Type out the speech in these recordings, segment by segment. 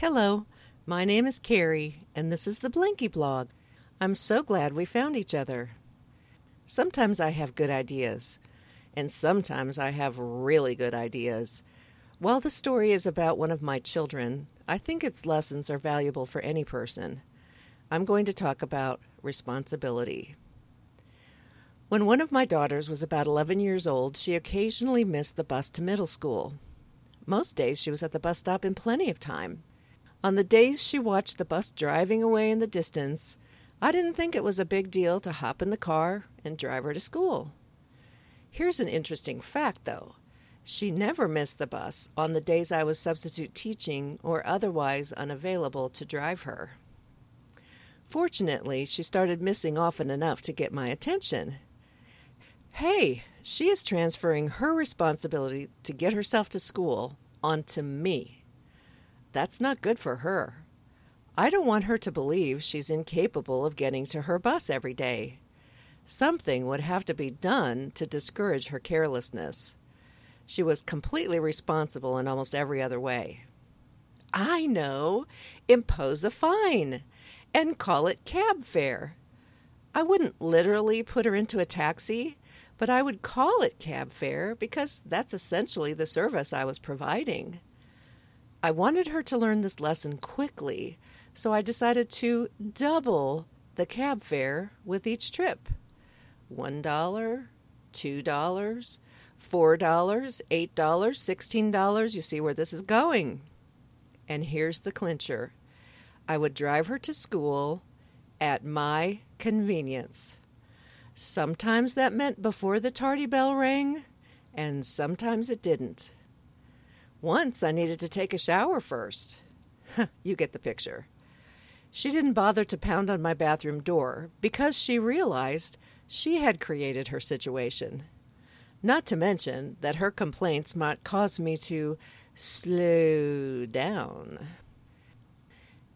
Hello, my name is Carrie, and this is the Blankie blog. I'm so glad we found each other. Sometimes I have good ideas, and sometimes I have really good ideas. While the story is about one of my children, I think its lessons are valuable for any person. I'm going to talk about responsibility. When one of my daughters was about 11 years old, she occasionally missed the bus to middle school. Most days she was at the bus stop in plenty of time. On the days she watched the bus driving away in the distance, I didn't think it was a big deal to hop in the car and drive her to school. Here's an interesting fact, though. She never missed the bus on the days I was substitute teaching or otherwise unavailable to drive her. Fortunately, she started missing often enough to get my attention. Hey, she is transferring her responsibility to get herself to school onto me. That's not good for her. I don't want her to believe she's incapable of getting to her bus every day. Something would have to be done to discourage her carelessness. She was completely responsible in almost every other way. I know. Impose a fine and call it cab fare. I wouldn't literally put her into a taxi, but I would call it cab fare because that's essentially the service I was providing. I wanted her to learn this lesson quickly, so I decided to double the cab fare with each trip. One dollar, two dollars, four dollars, eight dollars, sixteen dollars. You see where this is going. And here's the clincher I would drive her to school at my convenience. Sometimes that meant before the tardy bell rang, and sometimes it didn't. Once I needed to take a shower first. you get the picture. She didn't bother to pound on my bathroom door because she realized she had created her situation. Not to mention that her complaints might cause me to slow down.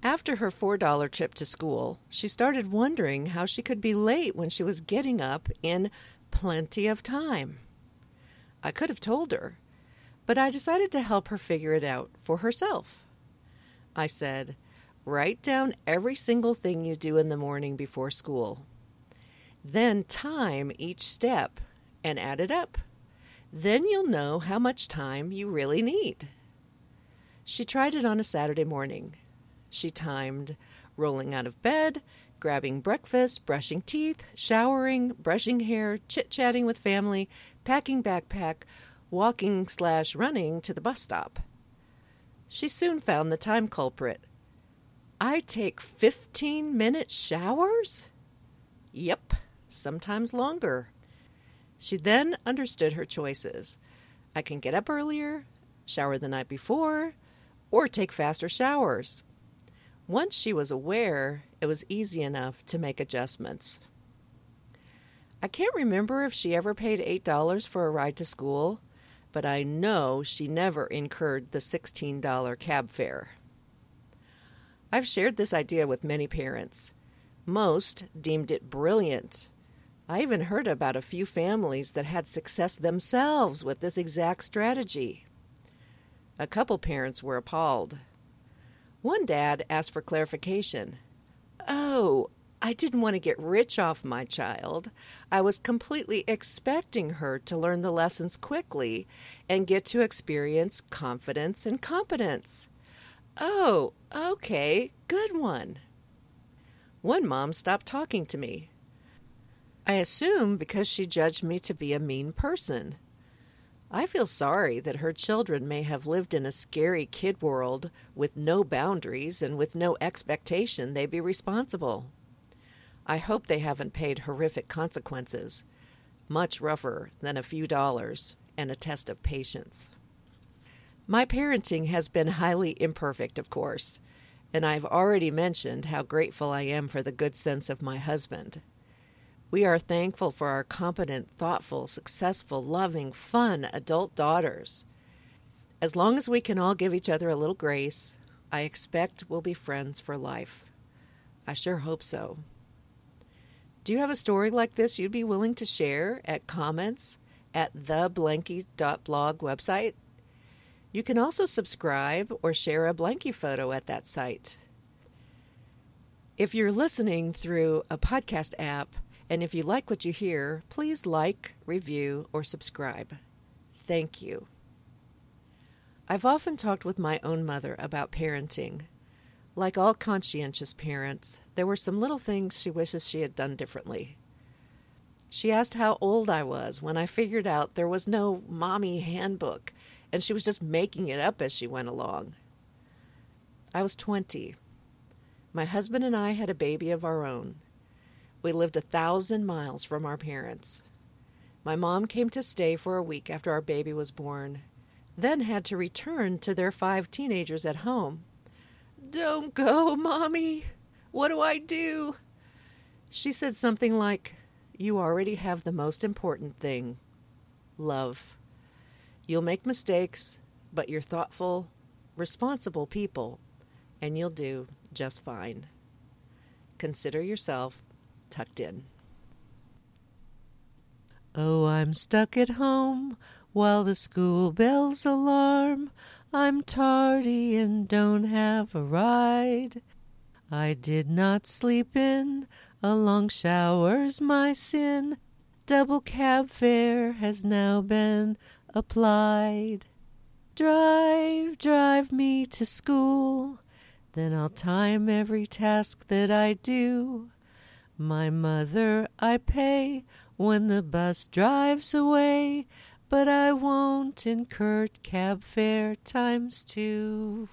After her $4 trip to school, she started wondering how she could be late when she was getting up in plenty of time. I could have told her, but I decided to help her figure it out for herself. I said, Write down every single thing you do in the morning before school. Then time each step and add it up. Then you'll know how much time you really need. She tried it on a Saturday morning. She timed rolling out of bed, grabbing breakfast, brushing teeth, showering, brushing hair, chit chatting with family, packing backpack, walking slash running to the bus stop. She soon found the time culprit. I take 15 minute showers? Yep, sometimes longer. She then understood her choices. I can get up earlier, shower the night before, or take faster showers. Once she was aware, it was easy enough to make adjustments. I can't remember if she ever paid $8 for a ride to school, but I know she never incurred the $16 cab fare. I've shared this idea with many parents. Most deemed it brilliant I even heard about a few families that had success themselves with this exact strategy. A couple parents were appalled. One dad asked for clarification. Oh, I didn't want to get rich off my child. I was completely expecting her to learn the lessons quickly and get to experience confidence and competence. Oh, okay, good one. One mom stopped talking to me. I assume because she judged me to be a mean person. I feel sorry that her children may have lived in a scary kid world with no boundaries and with no expectation they'd be responsible. I hope they haven't paid horrific consequences, much rougher than a few dollars and a test of patience. My parenting has been highly imperfect, of course, and I've already mentioned how grateful I am for the good sense of my husband. We are thankful for our competent, thoughtful, successful, loving, fun adult daughters. As long as we can all give each other a little grace, I expect we'll be friends for life. I sure hope so. Do you have a story like this you'd be willing to share at comments at the Blankie.blog website? You can also subscribe or share a blankie photo at that site. If you're listening through a podcast app, and if you like what you hear, please like, review, or subscribe. Thank you. I've often talked with my own mother about parenting. Like all conscientious parents, there were some little things she wishes she had done differently. She asked how old I was when I figured out there was no mommy handbook and she was just making it up as she went along. I was 20. My husband and I had a baby of our own. We lived a thousand miles from our parents. My mom came to stay for a week after our baby was born, then had to return to their five teenagers at home. Don't go, Mommy. What do I do? She said something like, You already have the most important thing love. You'll make mistakes, but you're thoughtful, responsible people, and you'll do just fine. Consider yourself tucked in. Oh, I'm stuck at home while the school bells alarm. I'm tardy and don't have a ride. I did not sleep in, a long shower's my sin. Double cab fare has now been applied. Drive, drive me to school, then I'll time every task that I do. My mother I pay when the bus drives away, but I won't incur cab fare times two.